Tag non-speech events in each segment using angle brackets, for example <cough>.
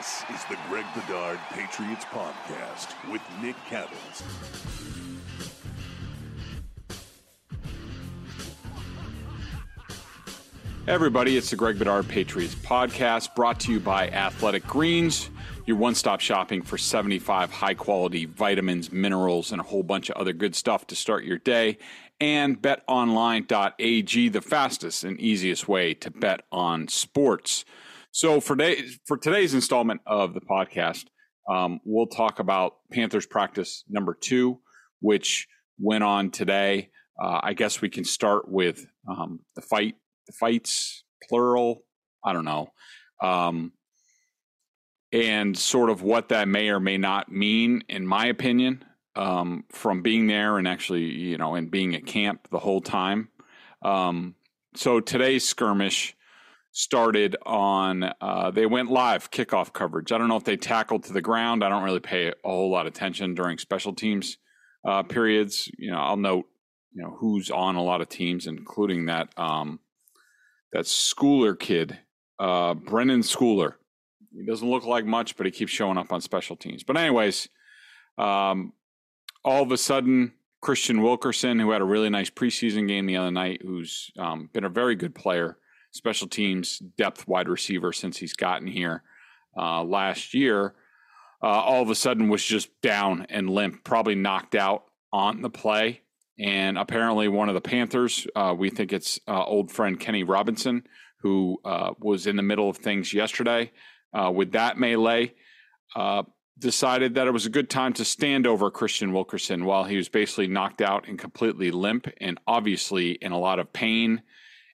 This is the Greg Bedard Patriots Podcast with Nick Cattles. Everybody, it's the Greg Bedard Patriots Podcast brought to you by Athletic Greens, your one stop shopping for 75 high quality vitamins, minerals, and a whole bunch of other good stuff to start your day. And betonline.ag, the fastest and easiest way to bet on sports. So for day, for today's installment of the podcast, um, we'll talk about Panthers practice number two, which went on today. Uh, I guess we can start with um, the fight, the fights, plural. I don't know, um, and sort of what that may or may not mean, in my opinion, um, from being there and actually, you know, and being at camp the whole time. Um, so today's skirmish started on uh, they went live kickoff coverage. I don't know if they tackled to the ground. I don't really pay a whole lot of attention during special teams uh, periods. You know i'll note you know who's on a lot of teams including that um, that schooler kid uh, brenden schooler. He doesn't look like much but he keeps showing up on special teams. But anyways um, all of a sudden christian wilkerson who had a really nice preseason game the other night who's um, been a very good player special teams depth wide receiver since he's gotten here uh, last year, uh, all of a sudden was just down and limp, probably knocked out on the play. And apparently, one of the Panthers, uh, we think it's uh, old friend Kenny Robinson, who uh, was in the middle of things yesterday uh, with that melee, decided that it was a good time to stand over Christian Wilkerson while he was basically knocked out and completely limp and obviously in a lot of pain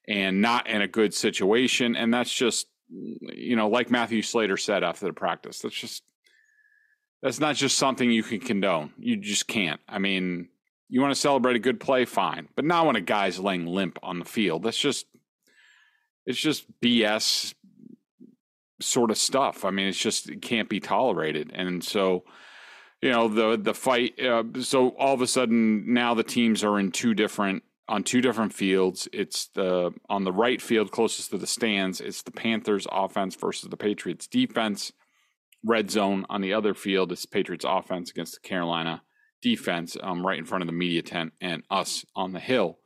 and not in a good situation. And that's just, you know, like Matthew Slater said after the practice, that's just, that's not just something you can condone. You just can't. I mean, you want to celebrate a good play, fine, but not when a guy's laying limp on the field. That's just, it's just BS sort of stuff. I mean, it's just, it can't be tolerated. And so, you know, the, the fight, uh, so all of a sudden now the teams are in two different on two different fields. It's the on the right field closest to the stands. It's the Panthers offense versus the Patriots defense. Red zone on the other field. It's Patriots offense against the Carolina defense, um, right in front of the media tent, and us on the hill.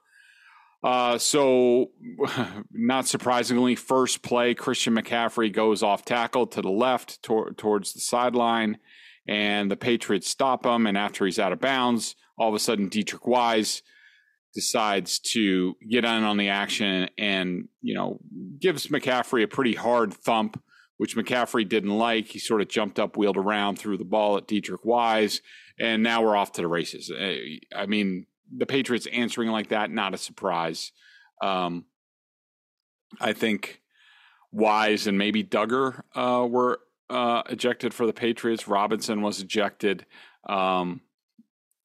Uh, so, <laughs> not surprisingly, first play, Christian McCaffrey goes off tackle to the left tor- towards the sideline, and the Patriots stop him. And after he's out of bounds, all of a sudden, Deatrich Wise decides to get in on the action and you know gives McCaffrey a pretty hard thump, which McCaffrey didn't like. He sort of jumped up, wheeled around, threw the ball at Deatrich Wise, and now we're off to the races. I mean, the Patriots answering like that, not a surprise. Um, I think Wise and maybe Dugger uh, were uh, ejected for the Patriots. Robinson was ejected. Um,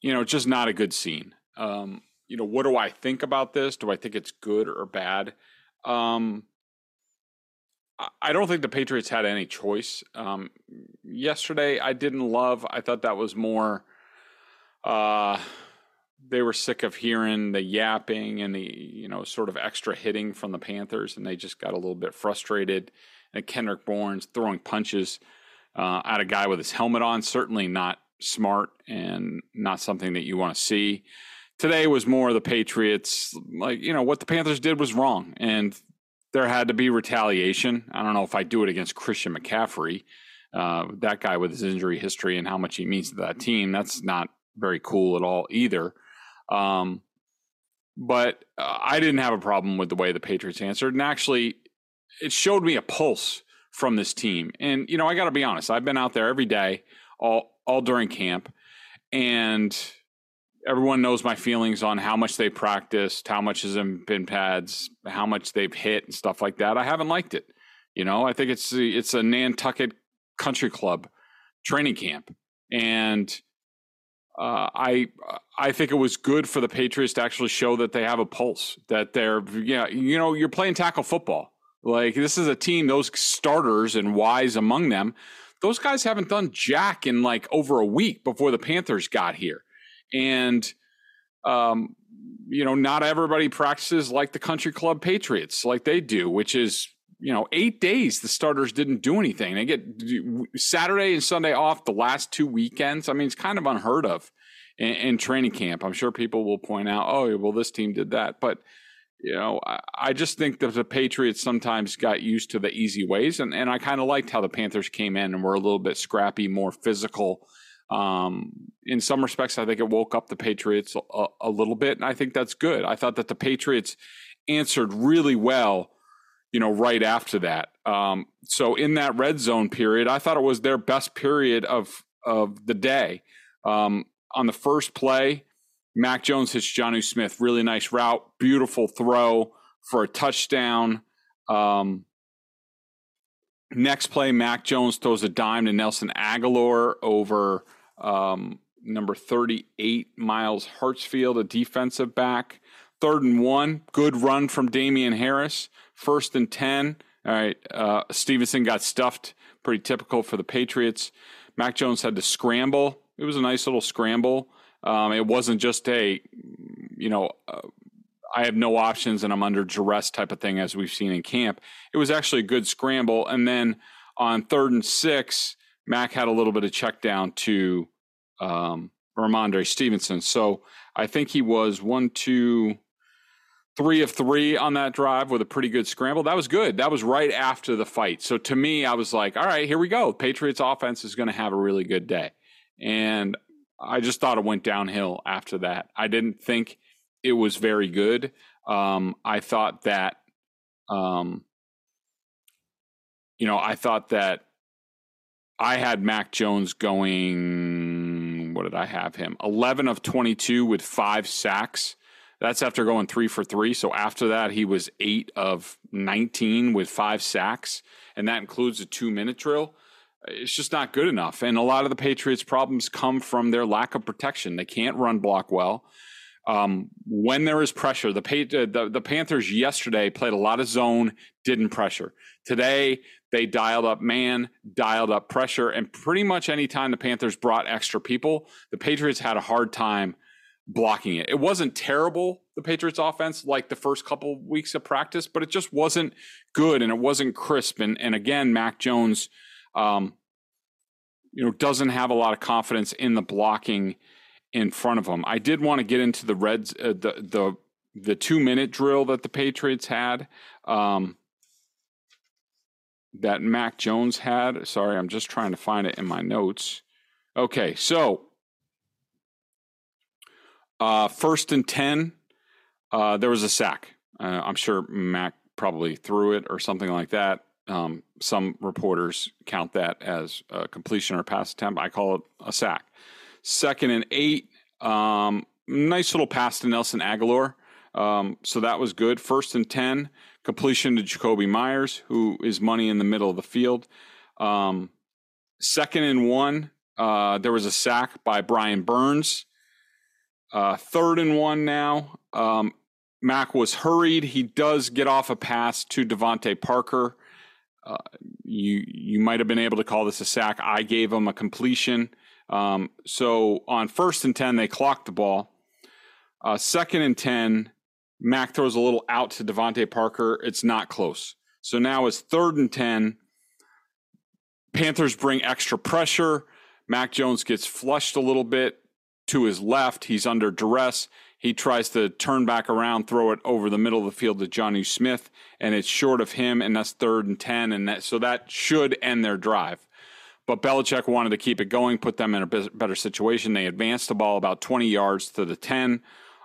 you know, just not a good scene. Um, you know, what do I think about this? Do I think it's good or bad? Um, I don't think the Patriots had any choice. Um, yesterday, I didn't love. I thought that was more. Uh, they were sick of hearing the yapping and the you know sort of extra hitting from the Panthers, and they just got a little bit frustrated. And Kendrick Bourne's throwing punches uh, at a guy with his helmet on, certainly not smart and not something that you want to see today was more the Patriots. Like you know what the Panthers did was wrong, and there had to be retaliation. I don't know if I do it against Christian McCaffrey, uh, that guy with his injury history and how much he means to that team. That's not very cool at all either. Um, but uh, I didn't have a problem with the way the Patriots answered, and actually, it showed me a pulse from this team. And you know, I got to be honest, I've been out there every day, all all during camp, and everyone knows my feelings on how much they practiced, how much has been pads, how much they've hit, and stuff like that. I haven't liked it. You know, I think it's it's a Nantucket Country Club training camp, and uh, I I think it was good for the Patriots to actually show that they have a pulse, that they're yeah you know you're playing tackle football. Like this is a team, those starters and wise among them, those guys haven't done jack in like over a week before the Panthers got here, and um, you know not everybody practices like the Country Club Patriots like they do, which is you know, eight days the starters didn't do anything. They get Saturday and Sunday off the last two weekends. I mean, it's kind of unheard of in, in training camp. I'm sure people will point out, oh, well, this team did that. But, you know, I, I just think that the Patriots sometimes got used to the easy ways. And, and I kind of liked how the Panthers came in and were a little bit scrappy, more physical. Um, in some respects, I think it woke up the Patriots a, a little bit. And I think that's good. I thought that the Patriots answered really well you know, right after that. Um, so in that red zone period, I thought it was their best period of of the day. Um, on the first play, Mac Jones hits Jonnu Smith. Really nice route, beautiful throw for a touchdown. Um, next play, Mac Jones throws a dime to Nelson Agholor over um, number 38, Myles Hartsfield, a defensive back. Third and one, good run from Damien Harris first and 10. All right. Uh, Stevenson got stuffed, pretty typical for the Patriots. Mac Jones had to scramble. It was a nice little scramble. Um, it wasn't just a, you know, uh, I have no options and I'm under duress type of thing as we've seen in camp. It was actually a good scramble. And then on third and six, Mac had a little bit of check down to um, Rhamondre Stevenson. So I think he was one, two, three of three on that drive with a pretty good scramble. That was good. That was right after the fight. So to me, I was like, all right, here we go. Patriots offense is going to have a really good day. And I just thought it went downhill after that. I didn't think it was very good. Um, I thought that, um, you know, I thought that I had Mac Jones going, what did I have him? 11 of 22 with five sacks. That's after going three for three. So after that, he was eight of 19 with five sacks, and that includes a two minute drill. It's just not good enough. And a lot of the Patriots' problems come from their lack of protection. They can't run block well. Um, when there is pressure, the, uh, the, the Panthers yesterday played a lot of zone, didn't pressure. Today, they dialed up man, dialed up pressure, and pretty much anytime the Panthers brought extra people, the Patriots had a hard time blocking it. It wasn't terrible, the Patriots offense, like the first couple weeks of practice, but it just wasn't good and it wasn't crisp. And, and again, Mac Jones, um, you know, doesn't have a lot of confidence in the blocking in front of him. I did want to get into the Reds, uh, the, the, the two minute drill that the Patriots had. Um, that Mac Jones had. Sorry, I'm just trying to find it in my notes. Okay, so uh, first and 10, uh, there was a sack. Uh, I'm sure Mac probably threw it or something like that. Um, some reporters count that as a completion or pass attempt. I call it a sack. Second and eight, um, nice little pass to Nelson Agholor. Um, so that was good. First and 10, completion to Jakobi Meyers, who is money in the middle of the field. Um, second and one, uh, there was a sack by Brian Burns. Uh, third and one now. Um, Mac was hurried. He does get off a pass to DeVante Parker. Uh, you you might have been able to call this a sack. I gave him a completion. Um, so on first and ten, they clocked the ball. Uh, second and ten, Mac throws a little out to DeVante Parker. It's not close. So now it's third and ten. Panthers bring extra pressure. Mac Jones gets flushed a little bit to his left. He's under duress. He tries to turn back around, throw it over the middle of the field to Jonnu Smith, and it's short of him, and that's third and 10. And that, so that should end their drive. But Belichick wanted to keep it going, put them in a better situation. They advanced the ball about 20 yards to the 10.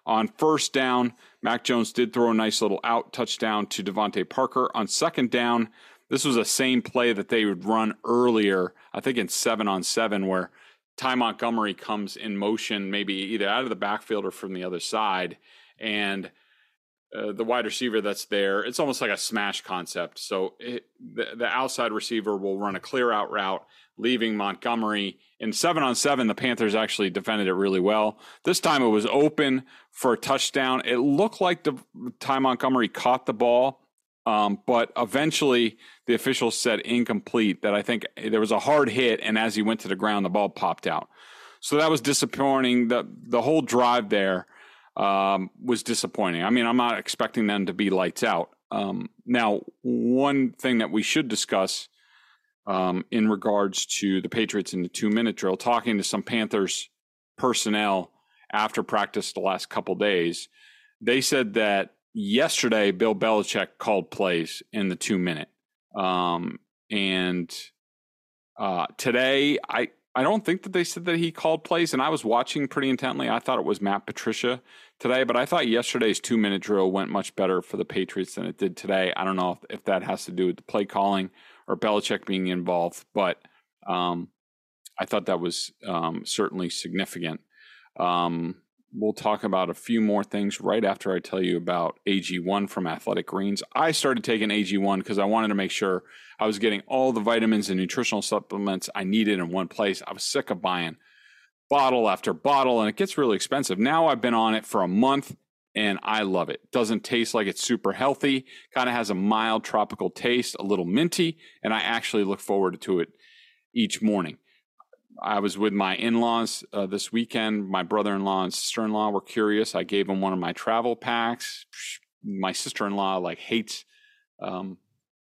On first down, Mac Jones did throw a nice little out touchdown to DeVante Parker. On second down, this was the same play that they would run earlier, I think in seven on seven, where Ty Montgomery comes in motion, maybe either out of the backfield or from the other side. And uh, the wide receiver that's there, it's almost like a smash concept. So it, the, the outside receiver will run a clear out route, leaving Montgomery in seven on seven. The Panthers actually defended it really well. This time it was open for a touchdown. It looked like the Ty Montgomery caught the ball, um, but eventually the officials said incomplete. That I think there was a hard hit, and as he went to the ground, the ball popped out. So that was disappointing. The the whole drive there um, was disappointing. I mean, I'm not expecting them to be lights out. Um, now, one thing that we should discuss um, in regards to the Patriots in the two minute drill, talking to some Panthers personnel after practice the last couple days, they said that yesterday Bill Belichick called plays in the two minute. Um, and uh, today, I I don't think that they said that he called plays, and I was watching pretty intently. I thought it was Matt Patricia today, but I thought yesterday's two minute drill went much better for the Patriots than it did today. I don't know if, if that has to do with the play calling or Belichick being involved, but um, I thought that was um, certainly significant. Um, we'll talk about a few more things right after I tell you about AG1 from Athletic Greens. I started taking AG1 because I wanted to make sure I was getting all the vitamins and nutritional supplements I needed in one place. I was sick of buying bottle after bottle, and it gets really expensive. Now I've been on it for a month and I love it. Doesn't taste like it's super healthy, kind of has a mild tropical taste, a little minty, and I actually look forward to it each morning. I was with my in laws uh, this weekend. My brother in law and sister in law were curious. I gave them one of my travel packs. My sister in law like hates, um,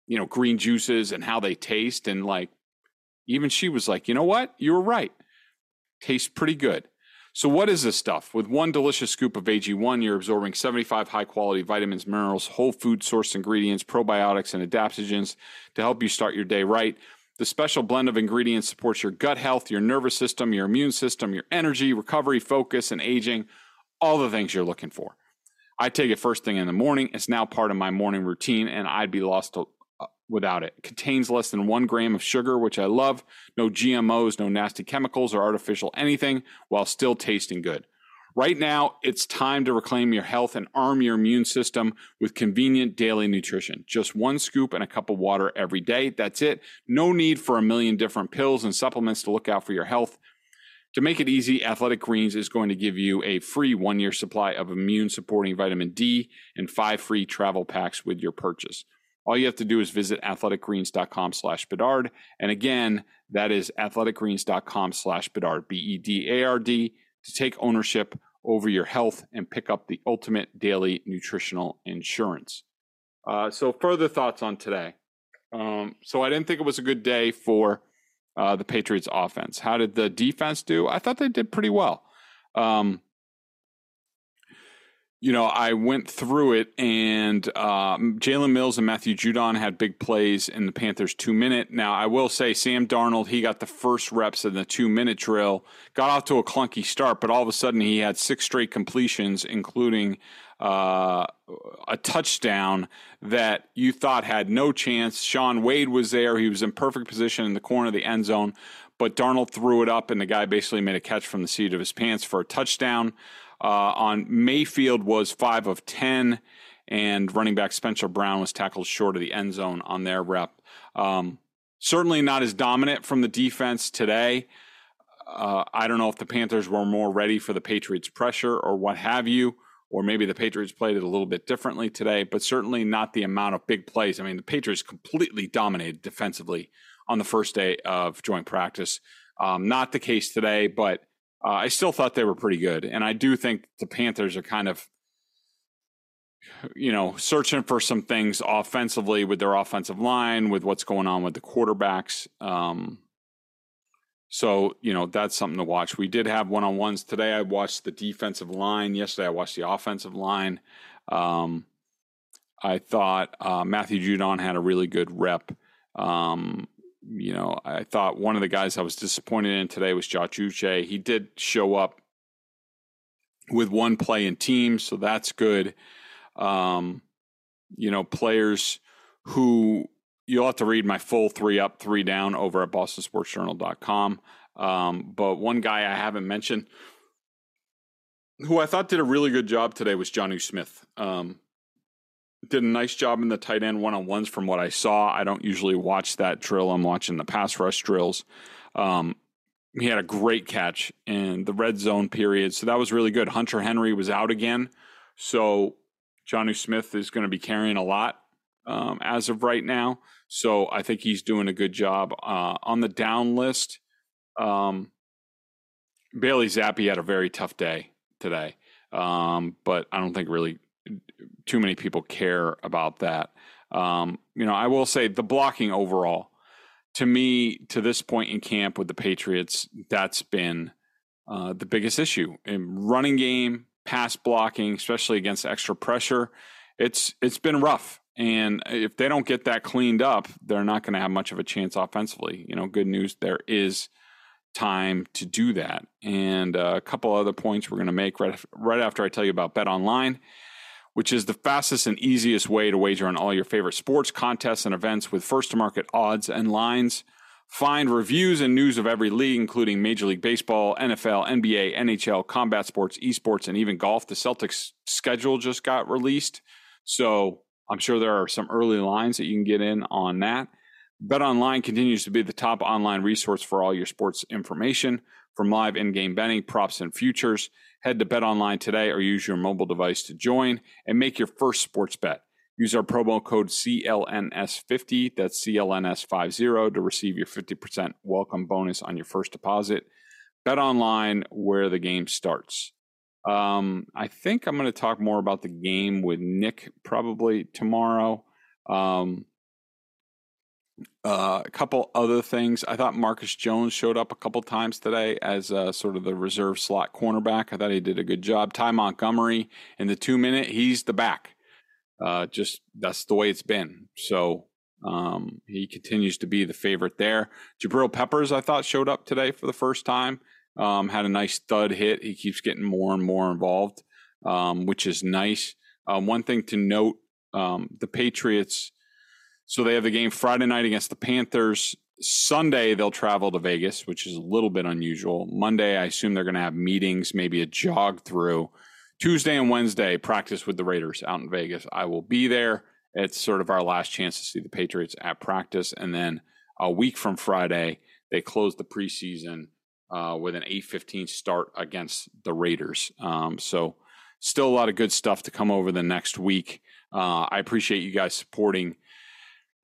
you know, green juices and how they taste. And like, even she was like, you know what? You were right. Tastes pretty good. So, what is this stuff? With one delicious scoop of AG1, you're absorbing 75 high quality vitamins, minerals, whole food sourced ingredients, probiotics, and adaptogens to help you start your day right. The special blend of ingredients supports your gut health, your nervous system, your immune system, your energy, recovery, focus, and aging, all the things you're looking for. I take it first thing in the morning. It's now part of my morning routine, and I'd be lost to, Uh, without it. it. Contains less than one gram of sugar, which I love. No GMOs, no nasty chemicals or artificial anything, while still tasting good. Right now, it's time to reclaim your health and arm your immune system with convenient daily nutrition. Just one scoop and a cup of water every day. That's it. No need for a million different pills and supplements to look out for your health. To make it easy, Athletic Greens is going to give you a free one year supply of immune supporting vitamin D and five free travel packs with your purchase. All you have to do is visit athleticgreens.com slash Bedard. And again, that is athleticgreens.com slash Bedard, B E D A R D to take ownership over your health and pick up the ultimate daily nutritional insurance. Uh, so, further thoughts on today. Um, so, I didn't think it was a good day for uh, the Patriots offense. How did the defense do? I thought they did pretty well. Um, you know, I went through it, and um, Jalen Mills and Matthew Judon had big plays in the Panthers two minute. Now, I will say Sam Darnold, he got the first reps in the two minute drill, got off to a clunky start, but all of a sudden he had six straight completions, including uh, a touchdown that you thought had no chance. Shaun Wade was there; he was in perfect position in the corner of the end zone, but Darnold threw it up, and the guy basically made a catch from the seat of his pants for a touchdown. Uh, on Mayfield was five of 10, and running back Spencer Brown was tackled short of the end zone on their rep. Um, certainly not as dominant from the defense today. Uh, I don't know if the Panthers were more ready for the Patriots' pressure or what have you, or maybe the Patriots played it a little bit differently today, but certainly not the amount of big plays. I mean, the Patriots completely dominated defensively on the first day of joint practice. Um, not the case today, but uh, I still thought they were pretty good, and I do think the Panthers are kind of, you know, searching for some things offensively with their offensive line, with what's going on with the quarterbacks. Um, So, you know, that's something to watch. We did have one on ones today. I watched the defensive line. Yesterday, I watched the offensive line. Um, I thought uh, Matthew Judon had a really good rep. Um, you know, I thought one of the guys I was disappointed in today was Josh Uche. He did show up with one play in teams, so that's good. Um, you know, players who you'll have to read my full three up, three down over at bostonsportsjournal.com. Um, but one guy I haven't mentioned who I thought did a really good job today was Jonnu Smith. Um, did a nice job in the tight end one on ones from what I saw. I don't usually watch that drill. I'm watching the pass rush drills. Um, he had a great catch in the red zone period. So that was really good. Hunter Henry was out again. So Jonnu Smith is going to be carrying a lot um, as of right now. So I think he's doing a good job. Uh, on the down list, um, Bailey Zappe had a very tough day today. Um, but I don't think really too many people care about that. Um, you know, I will say the blocking overall, to me, to this point in camp with the Patriots, that's been uh, the biggest issue in running game, pass blocking, especially against extra pressure. It's it's been rough, and if they don't get that cleaned up, they're not going to have much of a chance offensively. You know, good news there is time to do that. And uh, a couple other points we're going to make right right after I tell you about Bet Online which is the fastest and easiest way to wager on all your favorite sports, contests, and events with first to market odds and lines. Find reviews and news of every league, including Major League Baseball, NFL, NBA, NHL, combat sports, esports, and even golf. The Celtics schedule just got released. So I'm sure there are some early lines that you can get in on that. BetOnline continues to be the top online resource for all your sports information, from live in-game betting, props, and futures. Head to BetOnline today or use your mobile device to join and make your first sports bet. Use our promo code CLNS50, that's CLNS50, to receive your 50% welcome bonus on your first deposit. Bet online where the game starts. Um, I think I'm going to talk more about the game with Nick probably tomorrow. Um, uh, a couple other things. I thought Marcus Jones showed up a couple times today as uh, sort of the reserve slot cornerback. I thought he did a good job. Ty Montgomery in the two minute, he's the back. Uh, just that's the way it's been. So um, he continues to be the favorite there. Jabril Peppers, I thought, showed up today for the first time. Um, had a nice thud hit. He keeps getting more and more involved, um, which is nice. Uh, one thing to note: um, the Patriots so they have the game Friday night against the Panthers. Sunday, they'll travel to Vegas, which is a little bit unusual. Monday, I assume they're going to have meetings, maybe a jog through. Tuesday and Wednesday, practice with the Raiders out in Vegas. I will be there. It's sort of our last chance to see the Patriots at practice. And then a week from Friday, they close the preseason uh, with an 8:15 start against the Raiders. Um, so, still a lot of good stuff to come over the next week. Uh, I appreciate you guys supporting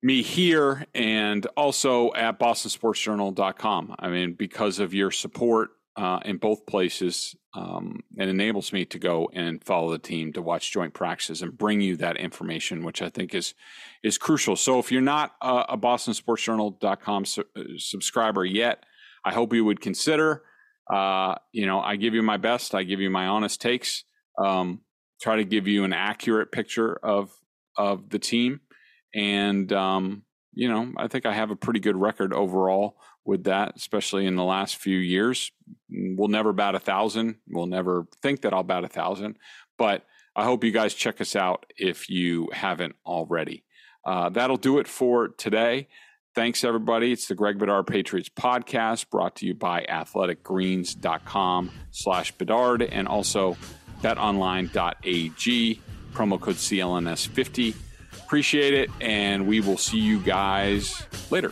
me here and also at bostonsportsjournal.com. I mean, because of your support uh, in both places, um, it enables me to go and follow the team to watch joint practices and bring you that information, which I think is is crucial. So if you're not a, a bostonsportsjournal.com su- uh, subscriber yet, I hope you would consider. Uh, you know, I give you my best. I give you my honest takes. Um, try to give you an accurate picture of of the team and um, you know, I think I have a pretty good record overall with that, especially in the last few years. We'll never bat a thousand. We'll never think that I'll bat a thousand, but I hope you guys check us out if you haven't already. Uh, that'll do it for today. Thanks, everybody. It's the Greg Bedard Patriots podcast brought to you by athleticgreens.com slash Bedard and also betonline.ag, promo code CLNS50 Appreciate it, and we will see you guys later.